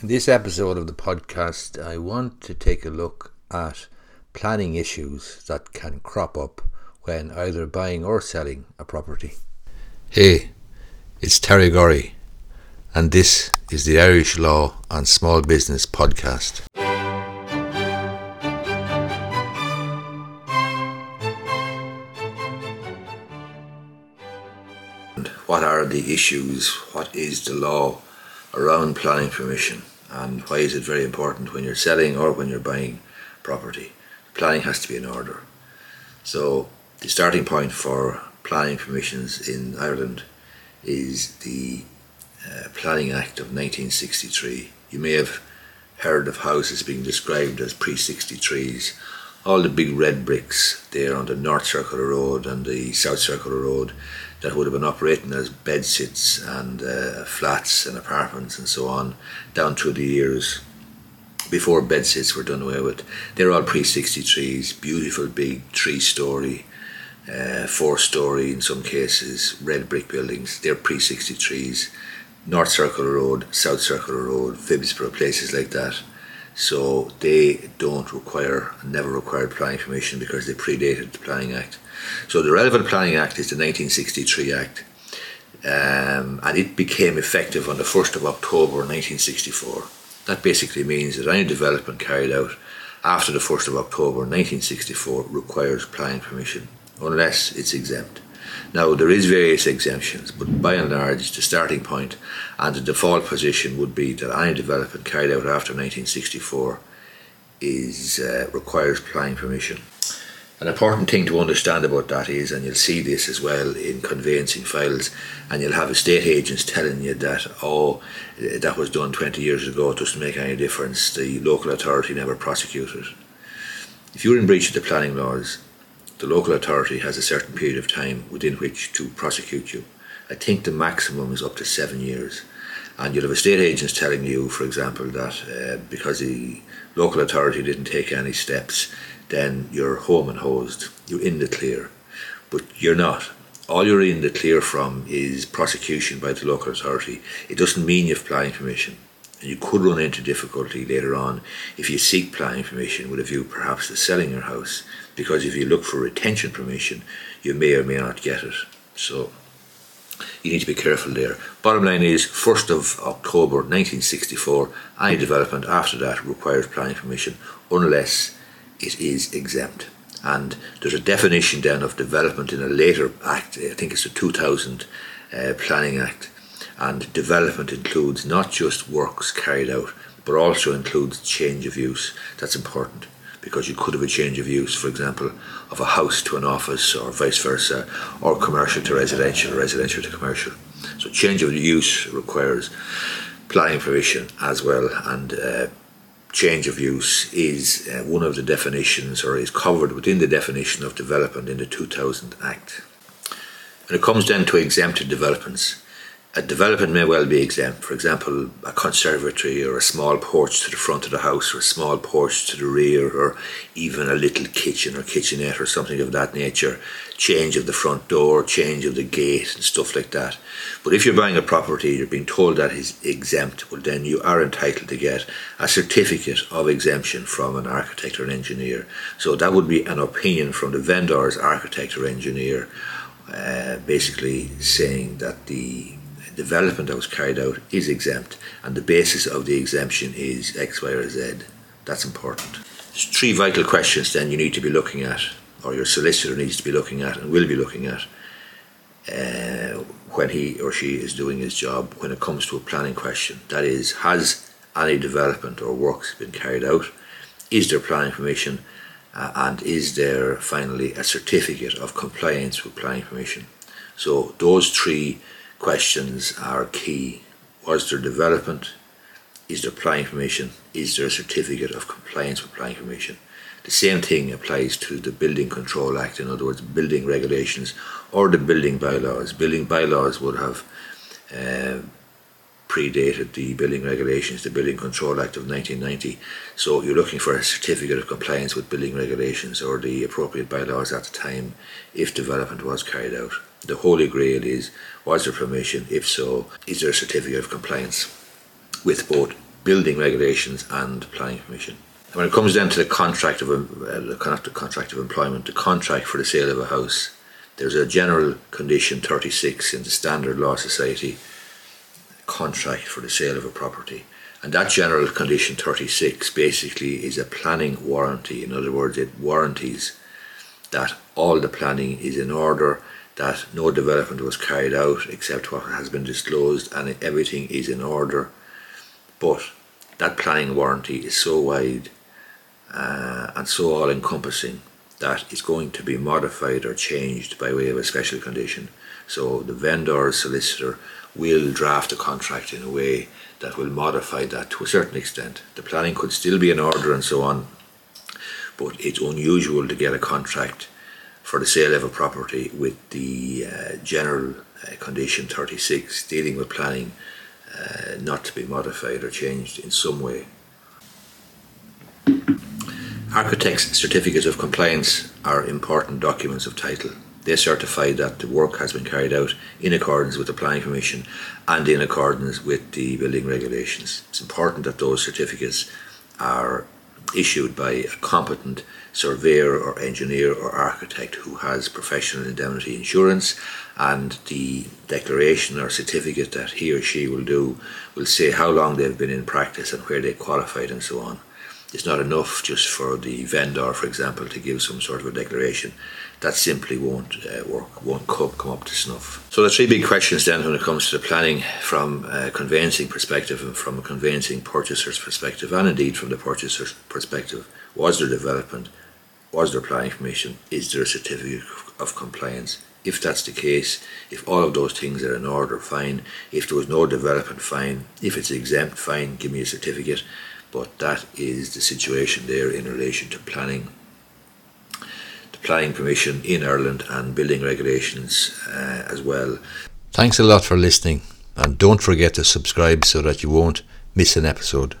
In this episode of the podcast, I want to take a look at planning issues that can crop up when either buying or selling a property. Hey, it's Terry Gorry, and this is the Irish Law and Small Business Podcast. What are the issues? What is the law around planning permission? And why is it very important when you're selling or when you're buying property? Planning has to be in order. So, the starting point for planning permissions in Ireland is the uh, Planning Act of 1963. You may have heard of houses being described as pre 63s. All the big red bricks there on the North Circular Road and the South Circular Road that would have been operating as bedsits and uh, flats and apartments and so on down through the years before bedsits were done away with. They're all pre 63s, beautiful big three story, uh, four story in some cases, red brick buildings. They're pre 63s. North Circular Road, South Circular Road, Phibsborough, places like that. So they don't require, never required planning permission because they predated the Planning Act. So the relevant Planning Act is the 1963 Act, um, and it became effective on the 1st of October 1964. That basically means that any development carried out after the 1st of October 1964 requires planning permission, unless it's exempt. Now, there is various exemptions, but by and large, the starting point and the default position would be that any development carried out after 1964 is uh, requires planning permission. An important thing to understand about that is, and you'll see this as well in conveyancing files, and you'll have estate agents telling you that, oh, that was done 20 years ago, it doesn't make any difference, the local authority never prosecuted. If you're in breach of the planning laws, the local authority has a certain period of time within which to prosecute you. I think the maximum is up to seven years. And you'll have estate agents telling you, for example, that uh, because the local authority didn't take any steps, then you're home and hosed. You're in the clear. But you're not. All you're in the clear from is prosecution by the local authority. It doesn't mean you've planning permission. And you could run into difficulty later on if you seek planning permission with a view perhaps to selling your house, because if you look for retention permission, you may or may not get it. So you need to be careful there. Bottom line is, 1st of October 1964, any development after that requires planning permission unless it is exempt. And there's a definition then of development in a later act, I think it's the 2000 uh, Planning Act. And development includes not just works carried out, but also includes change of use. That's important because you could have a change of use, for example, of a house to an office or vice versa, or commercial to residential, residential to commercial. So change of use requires planning permission as well, and uh, change of use is uh, one of the definitions or is covered within the definition of development in the 2000 Act. And it comes then to exempted developments. A development may well be exempt, for example, a conservatory or a small porch to the front of the house or a small porch to the rear or even a little kitchen or kitchenette or something of that nature, change of the front door, change of the gate and stuff like that. But if you're buying a property, you're being told that is exempt, well then you are entitled to get a certificate of exemption from an architect or an engineer. So that would be an opinion from the vendor's architect or engineer, uh, basically saying that the development that was carried out is exempt, and the basis of the exemption is X, Y, or Z. That's important. There's three vital questions then you need to be looking at, or your solicitor needs to be looking at, and will be looking at. Uh, when he or she is doing his job, when it comes to a planning question, that is, has any development or works been carried out? Is there planning permission? Uh, and is there finally a certificate of compliance with planning permission? So, those three questions are key. Was there development? Is there planning permission? Is there a certificate of compliance with planning permission? The same thing applies to the Building Control Act, in other words, building regulations or the building bylaws. Building bylaws would have uh, predated the building regulations, the Building Control Act of 1990. So you're looking for a certificate of compliance with building regulations or the appropriate bylaws at the time if development was carried out. The holy grail is was there permission? If so, is there a certificate of compliance with both building regulations and planning permission. when it comes down to the contract of uh, the contract of employment, the contract for the sale of a house, there's a general condition 36 in the Standard Law Society contract for the sale of a property. And that general condition 36 basically is a planning warranty. In other words, it warranties that all the planning is in order, that no development was carried out except what has been disclosed, and everything is in order. But that planning warranty is so wide uh, and so all encompassing that it's going to be modified or changed by way of a special condition. So the vendor solicitor will draft a contract in a way that will modify that to a certain extent. The planning could still be in order and so on, but it's unusual to get a contract for the sale of a property with the uh, general uh, condition 36 dealing with planning uh, not to be modified or changed in some way. Architects' certificates of compliance are important documents of title. They certify that the work has been carried out in accordance with the planning permission and in accordance with the building regulations. It's important that those certificates are issued by a competent surveyor or engineer or architect who has professional indemnity insurance and the declaration or certificate that he or she will do will say how long they've been in practice and where they qualified and so on. It's not enough just for the vendor, for example, to give some sort of a declaration. That simply won't uh, work, won't come, come up to snuff. So the three big questions then when it comes to the planning from a conveyancing perspective and from a conveyancing purchaser's perspective and indeed from the purchaser's perspective, was there development, was there planning permission, is there a certificate of compliance? If that's the case, if all of those things are in order, fine. If there was no development, fine. If it's exempt, fine, give me a certificate but that is the situation there in relation to planning the planning permission in Ireland and building regulations uh, as well. Thanks a lot for listening and don't forget to subscribe so that you won't miss an episode.